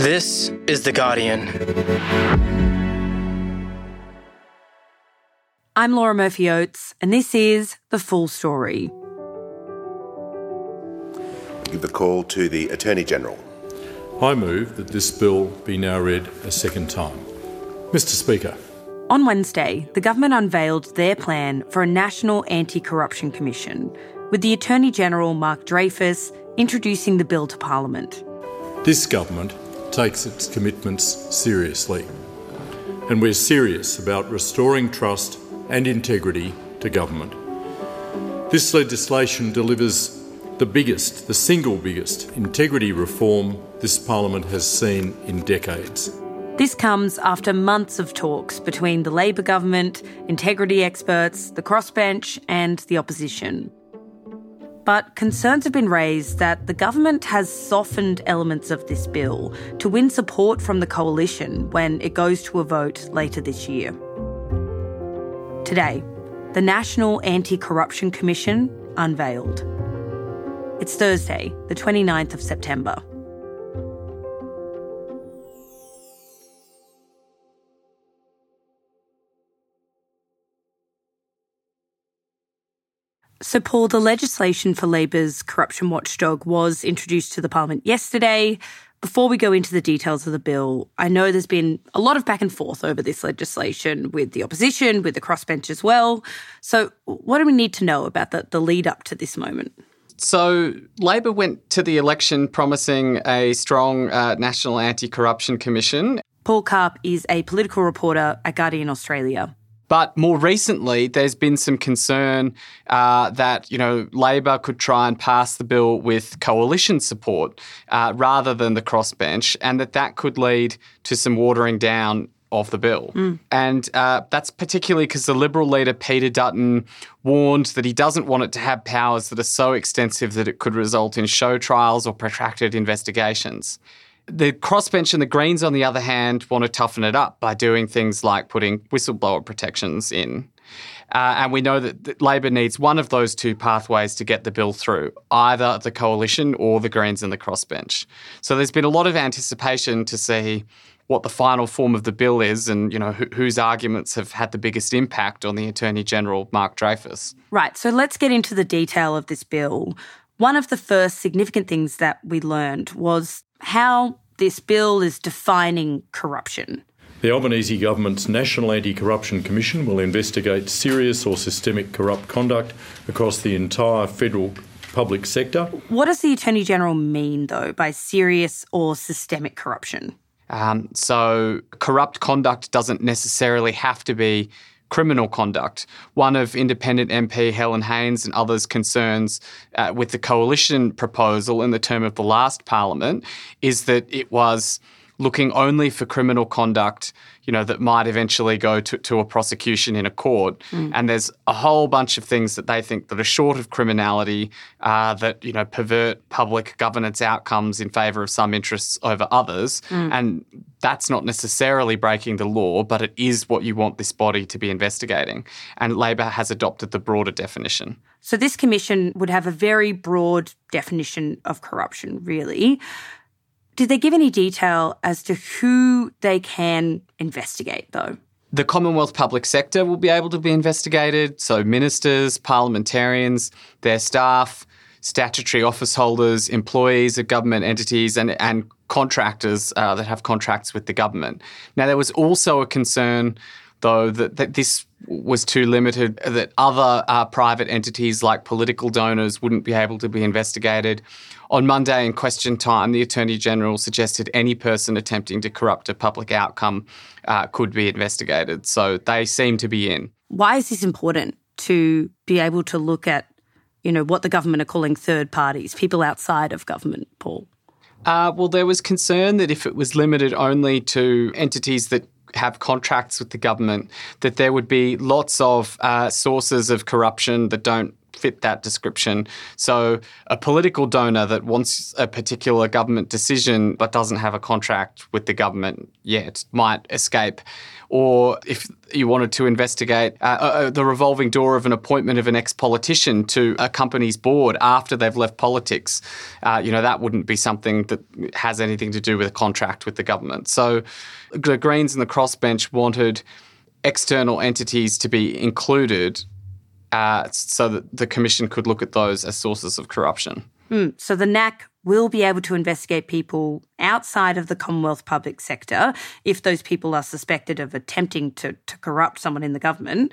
This is The Guardian. I'm Laura Murphy Oates, and this is The Full Story. Give the call to the Attorney General. I move that this bill be now read a second time. Mr. Speaker. On Wednesday, the government unveiled their plan for a national anti corruption commission, with the Attorney General Mark Dreyfus introducing the bill to Parliament. This government takes its commitments seriously, and we're serious about restoring trust and integrity to government. This legislation delivers the biggest, the single biggest integrity reform this Parliament has seen in decades. This comes after months of talks between the Labor government, integrity experts, the crossbench, and the opposition. But concerns have been raised that the government has softened elements of this bill to win support from the coalition when it goes to a vote later this year. Today, the National Anti Corruption Commission unveiled. It's Thursday, the 29th of September. So, Paul, the legislation for Labor's corruption watchdog was introduced to the Parliament yesterday. Before we go into the details of the bill, I know there's been a lot of back and forth over this legislation with the opposition, with the crossbench as well. So, what do we need to know about the, the lead up to this moment? So, Labor went to the election promising a strong uh, National Anti Corruption Commission. Paul Karp is a political reporter at Guardian Australia. But more recently, there's been some concern uh, that you know Labor could try and pass the bill with coalition support uh, rather than the crossbench, and that that could lead to some watering down of the bill. Mm. And uh, that's particularly because the Liberal leader, Peter Dutton, warned that he doesn't want it to have powers that are so extensive that it could result in show trials or protracted investigations. The crossbench and the Greens, on the other hand, want to toughen it up by doing things like putting whistleblower protections in. Uh, and we know that, Labor needs one of those two pathways to get the bill through, either the coalition or the Greens and the crossbench. So there's been a lot of anticipation to see what the final form of the bill is and you know wh- whose arguments have had the biggest impact on the Attorney General Mark Dreyfus. Right. So let's get into the detail of this bill. One of the first significant things that we learned was how this bill is defining corruption. The Albanese government's National Anti Corruption Commission will investigate serious or systemic corrupt conduct across the entire federal public sector. What does the Attorney General mean, though, by serious or systemic corruption? Um, so, corrupt conduct doesn't necessarily have to be criminal conduct. One of independent MP Helen Haines and others' concerns uh, with the coalition proposal in the term of the last parliament is that it was looking only for criminal conduct, you know, that might eventually go to, to a prosecution in a court. Mm. And there's a whole bunch of things that they think that are short of criminality, uh, that, you know, pervert public governance outcomes in favour of some interests over others. Mm. And that's not necessarily breaking the law, but it is what you want this body to be investigating. And Labor has adopted the broader definition. So this commission would have a very broad definition of corruption, really. Did they give any detail as to who they can investigate, though? The Commonwealth public sector will be able to be investigated. So, ministers, parliamentarians, their staff, statutory office holders, employees of government entities, and, and contractors uh, that have contracts with the government. Now, there was also a concern, though, that, that this was too limited, that other uh, private entities like political donors wouldn't be able to be investigated. On Monday, in question time, the Attorney General suggested any person attempting to corrupt a public outcome uh, could be investigated. So they seem to be in. Why is this important to be able to look at, you know, what the government are calling third parties, people outside of government, Paul? Uh, well, there was concern that if it was limited only to entities that have contracts with the government, that there would be lots of uh, sources of corruption that don't fit that description. So, a political donor that wants a particular government decision but doesn't have a contract with the government yet might escape. Or if you wanted to investigate uh, uh, uh the revolving door of an appointment of an ex politician to a company's board after they've left politics, uh, you know, that wouldn't be something that has anything to do with a contract with the government. So, the Greens and the crossbench wanted external entities to be included uh, so that the Commission could look at those as sources of corruption. Mm, so the NACC will be able to investigate people outside of the Commonwealth public sector if those people are suspected of attempting to, to corrupt someone in the government.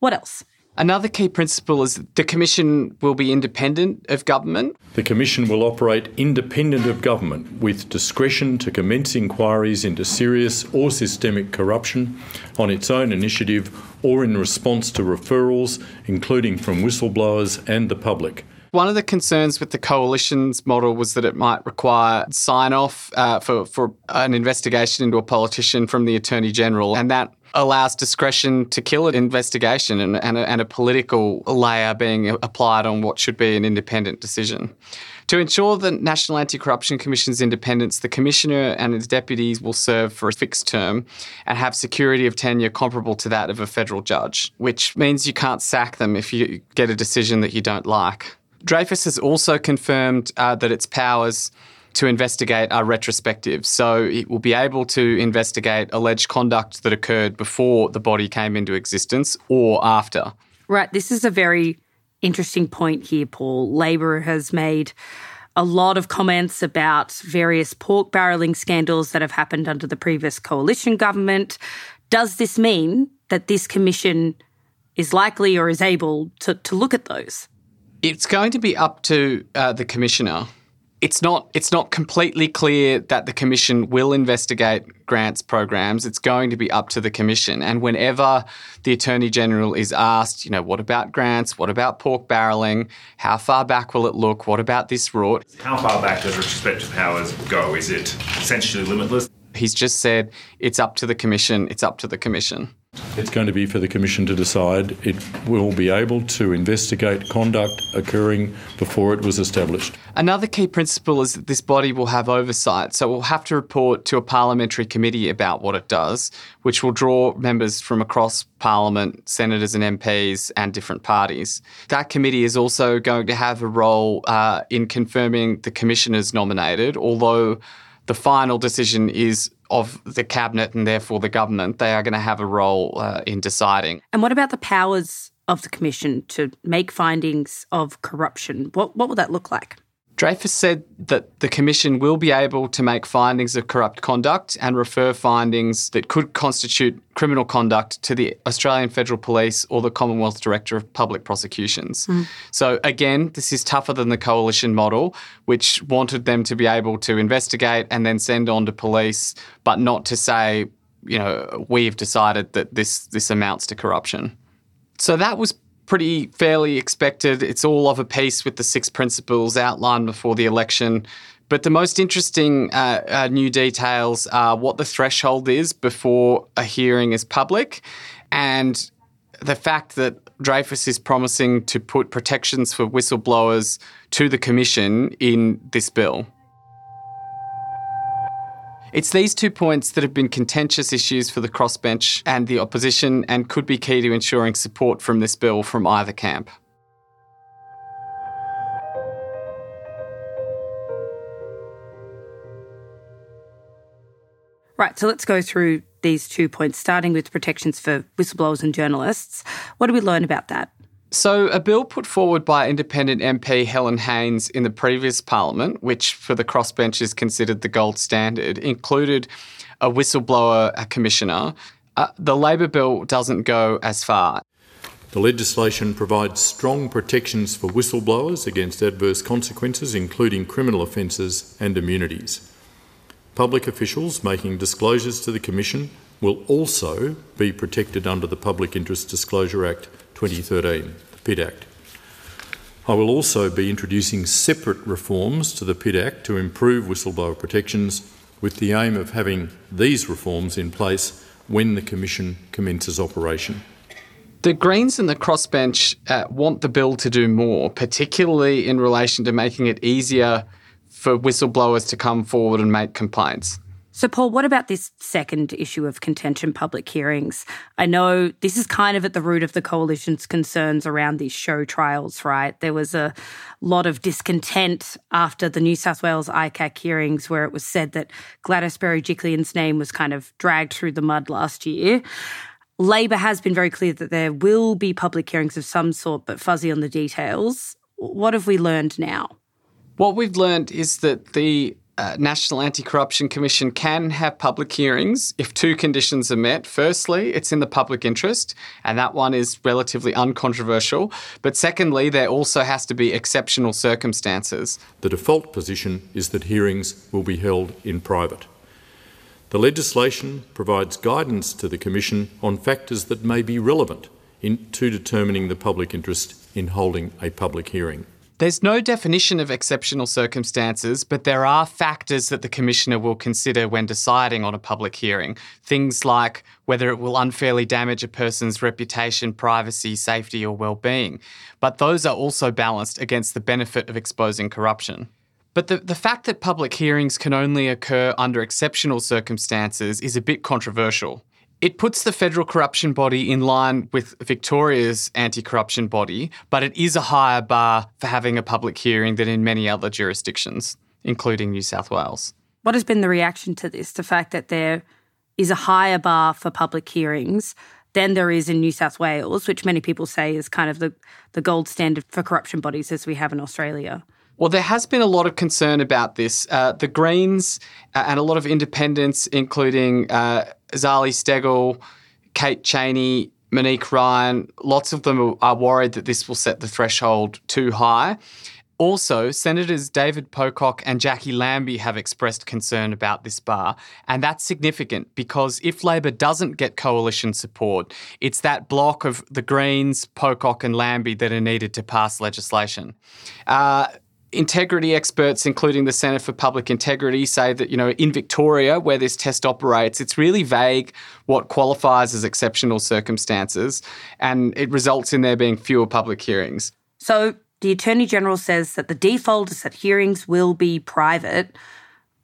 What else? Another key principle is the Commission will be independent of government. The Commission will operate independent of government with discretion to commence inquiries into serious or systemic corruption on its own initiative or in response to referrals, including from whistleblowers and the public. One of the concerns with the coalition's model was that it might require sign off uh, for, for an investigation into a politician from the Attorney General, and that allows discretion to kill an investigation and, and, a, and a political layer being applied on what should be an independent decision. To ensure the National Anti Corruption Commission's independence, the Commissioner and its deputies will serve for a fixed term and have security of tenure comparable to that of a federal judge, which means you can't sack them if you get a decision that you don't like. Dreyfus has also confirmed uh, that its powers to investigate are retrospective. So it will be able to investigate alleged conduct that occurred before the body came into existence or after. Right. This is a very interesting point here, Paul. Labor has made a lot of comments about various pork barrelling scandals that have happened under the previous coalition government. Does this mean that this commission is likely or is able to, to look at those? It's going to be up to uh, the commissioner it's not it's not completely clear that the commission will investigate grants programs. It's going to be up to the commission. And whenever the attorney general is asked you know what about grants? What about pork barrelling how far back will it look? What about this rort how far back does retrospective powers go? Is it essentially limitless? He's just said it's up to the commission. It's up to the commission it's going to be for the Commission to decide. It will be able to investigate conduct occurring before it was established. Another key principle is that this body will have oversight, so it will have to report to a parliamentary committee about what it does, which will draw members from across Parliament, senators and MPs, and different parties. That committee is also going to have a role uh, in confirming the commissioners nominated, although the final decision is of the cabinet and therefore the government. They are going to have a role uh, in deciding. And what about the powers of the commission to make findings of corruption? What what would that look like? Dreyfus said that the Commission will be able to make findings of corrupt conduct and refer findings that could constitute criminal conduct to the Australian Federal Police or the Commonwealth Director of Public Prosecutions. Mm. So, again, this is tougher than the coalition model, which wanted them to be able to investigate and then send on to police, but not to say, you know, we've decided that this, this amounts to corruption. So that was pretty fairly expected. It's all of a piece with the six principles outlined before the election. But the most interesting uh, uh, new details are what the threshold is before a hearing is public and the fact that Dreyfus is promising to put protections for whistleblowers to the Commission in this bill. It's these two points that have been contentious issues for the crossbench and the opposition and could be key to ensuring support from this bill from either camp. Right, so let's go through these two points, starting with protections for whistleblowers and journalists. What do we learn about that? So, a bill put forward by independent MP Helen Haines in the previous parliament, which for the crossbench is considered the gold standard, included a whistleblower a commissioner. Uh, the Labor bill doesn't go as far. The legislation provides strong protections for whistleblowers against adverse consequences, including criminal offences and immunities. Public officials making disclosures to the Commission will also be protected under the Public Interest Disclosure Act 2013, the PID Act. I will also be introducing separate reforms to the PID Act to improve whistleblower protections with the aim of having these reforms in place when the Commission commences operation. The Greens and the crossbench uh, want the bill to do more, particularly in relation to making it easier for whistleblowers to come forward and make complaints. So, Paul, what about this second issue of contention public hearings? I know this is kind of at the root of the coalition's concerns around these show trials, right? There was a lot of discontent after the New South Wales ICAC hearings, where it was said that Gladys Berejiklian's name was kind of dragged through the mud last year. Labor has been very clear that there will be public hearings of some sort, but fuzzy on the details. What have we learned now? What we've learned is that the uh, National Anti Corruption Commission can have public hearings if two conditions are met. Firstly, it's in the public interest, and that one is relatively uncontroversial. But secondly, there also has to be exceptional circumstances. The default position is that hearings will be held in private. The legislation provides guidance to the Commission on factors that may be relevant in, to determining the public interest in holding a public hearing. There's no definition of exceptional circumstances, but there are factors that the Commissioner will consider when deciding on a public hearing. Things like whether it will unfairly damage a person's reputation, privacy, safety, or well-being. But those are also balanced against the benefit of exposing corruption. But the, the fact that public hearings can only occur under exceptional circumstances is a bit controversial. It puts the federal corruption body in line with Victoria's anti corruption body, but it is a higher bar for having a public hearing than in many other jurisdictions, including New South Wales. What has been the reaction to this? The fact that there is a higher bar for public hearings than there is in New South Wales, which many people say is kind of the, the gold standard for corruption bodies as we have in Australia. Well, there has been a lot of concern about this. Uh, the Greens uh, and a lot of independents, including uh, Zali Steggall, Kate Chaney, Monique Ryan, lots of them are worried that this will set the threshold too high. Also, Senators David Pocock and Jacqui Lambie have expressed concern about this bar, and that's significant because if Labor doesn't get coalition support, it's that block of the Greens, Pocock, and Lambie that are needed to pass legislation. Uh, integrity experts, including the Centre for Public Integrity, say that, you know, in Victoria, where this test operates, it's really vague what qualifies as exceptional circumstances, and it results in there being fewer public hearings. So the Attorney General says that the default is that hearings will be private.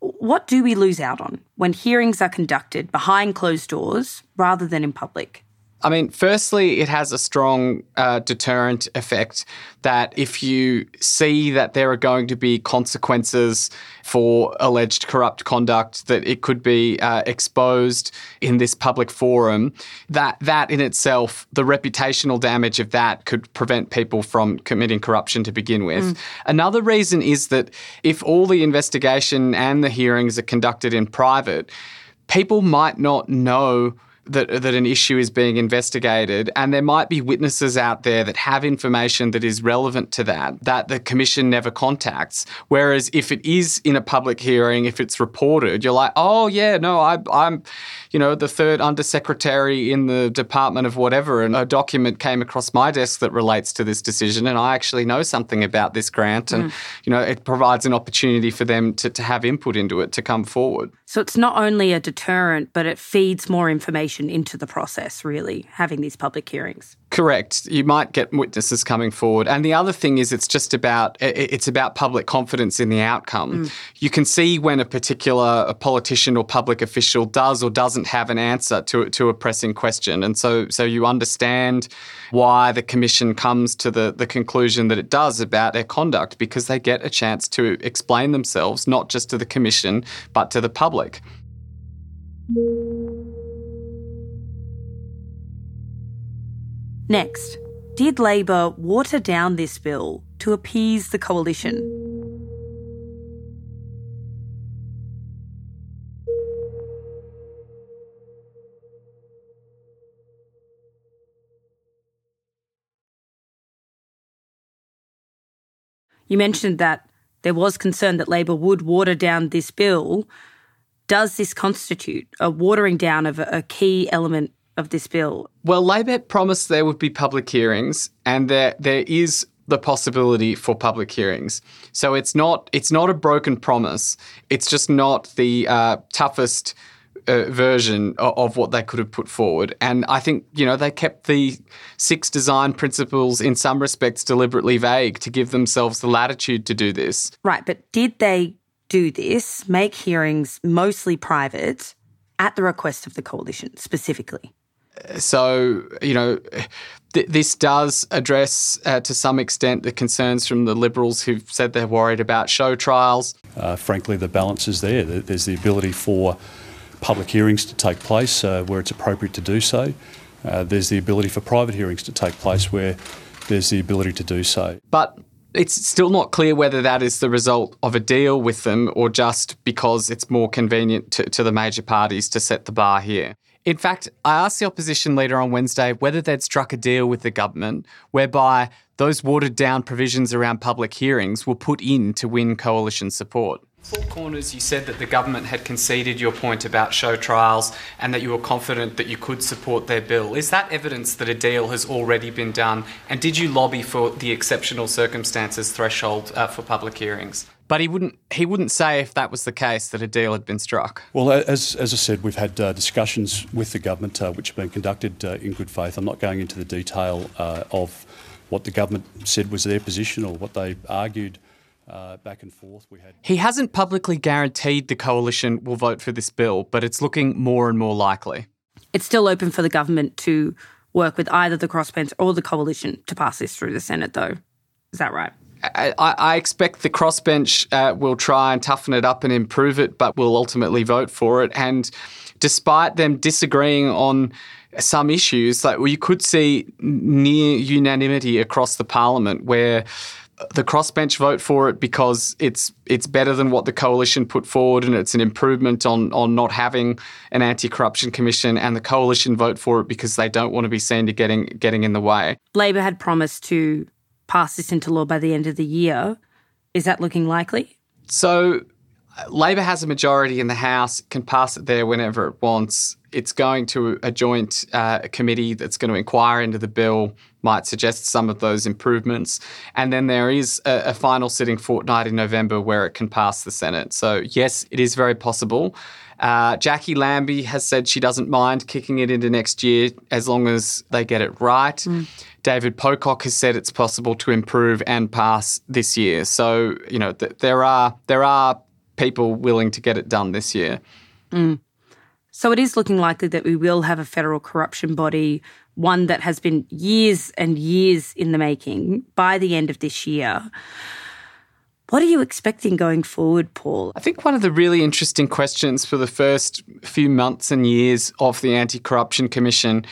What do we lose out on when hearings are conducted behind closed doors rather than in public? I mean, firstly, it has a strong uh, deterrent effect that if you see that there are going to be consequences for alleged corrupt conduct, that it could be uh, exposed in this public forum, that that in itself, the reputational damage of that could prevent people from committing corruption to begin with. Mm. Another reason is that if all the investigation and the hearings are conducted in private, people might not know that, that an issue is being investigated, and there might be witnesses out there that have information that is relevant to that, that the Commission never contacts. Whereas if it is in a public hearing, if it's reported, you're like, oh, yeah, no, I, I'm, you know, the third undersecretary in the Department of whatever, and a document came across my desk that relates to this decision, and I actually know something about this grant, and, mm. you know, it provides an opportunity for them to, to have input into it to come forward. So it's not only a deterrent, but it feeds more information into the process, really, having these public hearings. Correct. You might get witnesses coming forward. And the other thing is it's just about it's about public confidence in the outcome. Mm. You can see when a particular a politician or public official does or doesn't have an answer to to a pressing question. And so so you understand why the commission comes to the the conclusion that it does about their conduct because they get a chance to explain themselves not just to the commission but to the public. Next, did Labor water down this bill to appease the coalition? You mentioned that there was concern that Labor would water down this bill. Does this constitute a watering down of a key element of this bill? Well, Labor promised there would be public hearings, and there there is the possibility for public hearings. So it's not it's not a broken promise. It's just not the uh, toughest uh, version of, of, what they could have put forward. And I think, you know, they kept the six design principles in some respects deliberately vague to give themselves the latitude to do this. Right. But did they do this, make hearings mostly private at the request of the coalition specifically? So, you know, th- this does address uh, to some extent the concerns from the Liberals who've said they're worried about show trials. Uh, frankly, the balance is there. There's the ability for public hearings to take place uh, where it's appropriate to do so. Uh, there's the ability for private hearings to take place where there's the ability to do so. But it's still not clear whether that is the result of a deal with them or just because it's more convenient to, to the major parties to set the bar here. In fact, I asked the opposition leader on Wednesday whether they'd struck a deal with the government whereby those watered down provisions around public hearings were put in to win coalition support. Four Corners, you said that the government had conceded your point about show trials and that you were confident that you could support their bill. Is that evidence that a deal has already been done? And did you lobby for the exceptional circumstances threshold uh, for public hearings? But he wouldn't. He wouldn't say if that was the case that a deal had been struck. Well, as, as I said, we've had uh, discussions with the government, uh, which have been conducted uh, in good faith. I'm not going into the detail uh, of what the government said was their position or what they argued. Uh, back and forth. We had. He hasn't publicly guaranteed the coalition will vote for this bill, but it's looking more and more likely. It's still open for the government to work with either the crossbench or the coalition to pass this through the Senate, though. Is that right? I, I, expect the crossbench uh, will try and toughen it up and improve it, but will ultimately vote for it. And despite them disagreeing on some issues, like well, you could see near unanimity across the parliament where the crossbench vote for it because it's it's better than what the coalition put forward and it's an improvement on on not having an anti-corruption commission and the coalition vote for it because they don't want to be seen to getting getting in the way. Labor had promised to pass this into law by the end of the year. Is that looking likely? So, Labor has a majority in the House, can pass it there whenever it wants. It's going to a joint uh, committee that's going to inquire into the bill, might suggest some of those improvements. And then there is a, a final sitting fortnight in November where it can pass the Senate. So, yes, it is very possible. Uh, Jacqui Lambie has said she doesn't mind kicking it into next year as long as they get it right. Mm. David Pocock has said it's possible to improve and pass this year. So you know th- there are there are people willing to get it done this year. Mm. So it is looking likely that we will have a federal corruption body, one that has been years and years in the making, by the end of this year. What are you expecting going forward, Paul? I think one of the really interesting questions for the first few months and years of the Anti Corruption Commission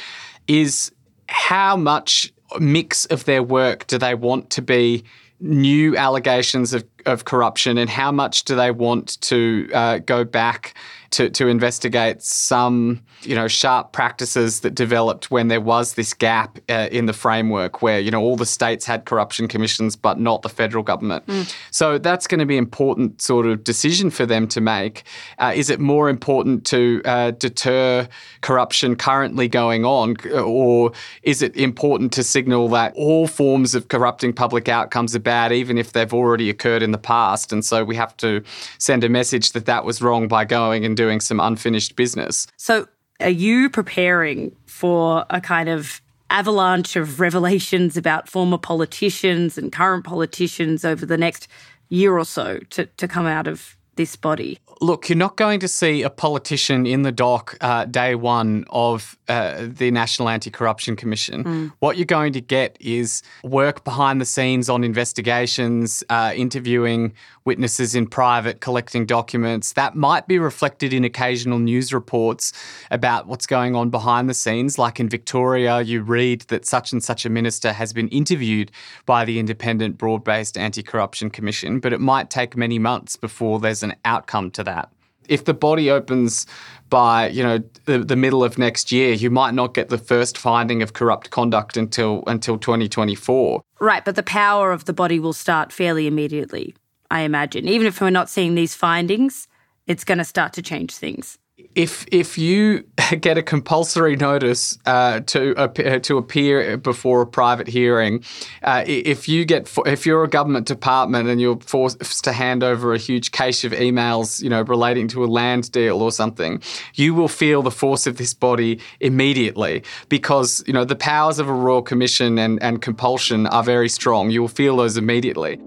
is how much mix of their work do they want to be new allegations of, of corruption and how much do they want to uh, go back to, to investigate some you know sharp practices that developed when there was this gap uh, in the framework where you know all the states had corruption commissions but not the federal government. Mm. So that's going to be important sort of decision for them to make. Uh, is it more important to uh, deter corruption currently going on, or is it important to signal that all forms of corrupting public outcomes are bad, even if they've already occurred in the past? And so we have to send a message that that was wrong by going and doing some unfinished business. So, are you preparing for a kind of avalanche of revelations about former politicians and current politicians over the next year or so to, to come out of this body? Look, you're not going to see a politician in the dock uh, day one of uh, the National Anti Corruption Commission. Mm. What you're going to get is work behind the scenes on investigations, uh, interviewing witnesses in private, collecting documents. That might be reflected in occasional news reports about what's going on behind the scenes. Like in Victoria, you read that such and such a minister has been interviewed by the independent, broad based Anti Corruption Commission, but it might take many months before there's an outcome to that. If the body opens by you know the, the middle of next year, you might not get the first finding of corrupt conduct until until 2024. Right, but the power of the body will start fairly immediately. I imagine, even if we're not seeing these findings, it's going to start to change things. if if you get a compulsory notice uh, to uh, to appear before a private hearing, uh, if you get if you're a government department and you're forced to hand over a huge cache of emails, you know, relating to a land deal or something, you will feel the force of this body immediately because you know the powers of a royal commission and and compulsion are very strong. You will feel those immediately.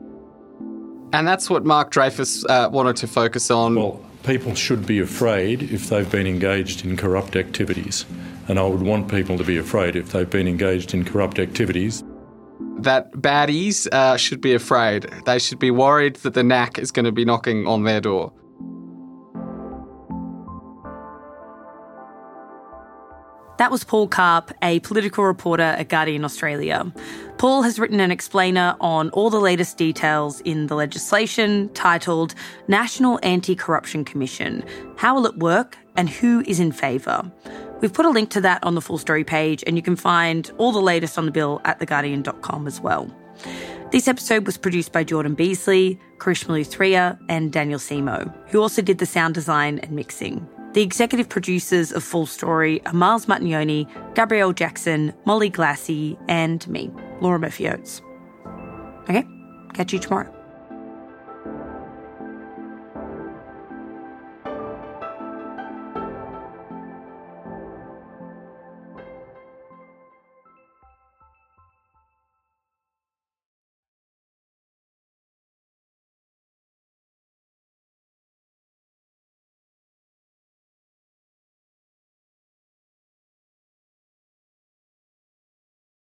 And that's what Mark Dreyfus uh, wanted to focus on. Well, people should be afraid if they've been engaged in corrupt activities. And I would want people to be afraid if they've been engaged in corrupt activities. That baddies uh, should be afraid. They should be worried that the NACC is going to be knocking on their door. That was Paul Karp, a political reporter at Guardian Australia. Paul has written an explainer on all the latest details in the legislation titled National Anti Corruption Commission How Will It Work and Who is in Favour? We've put a link to that on the full story page, and you can find all the latest on the bill at theguardian.com as well. This episode was produced by Jordan Beasley, Karishma Luthria, and Daniel Simo, who also did the sound design and mixing. The executive producers of Full Story are Miles Martignoni, Gabrielle Jackson, Molly Glassey, and me, Laura Murphy Oates. Okay, catch you tomorrow.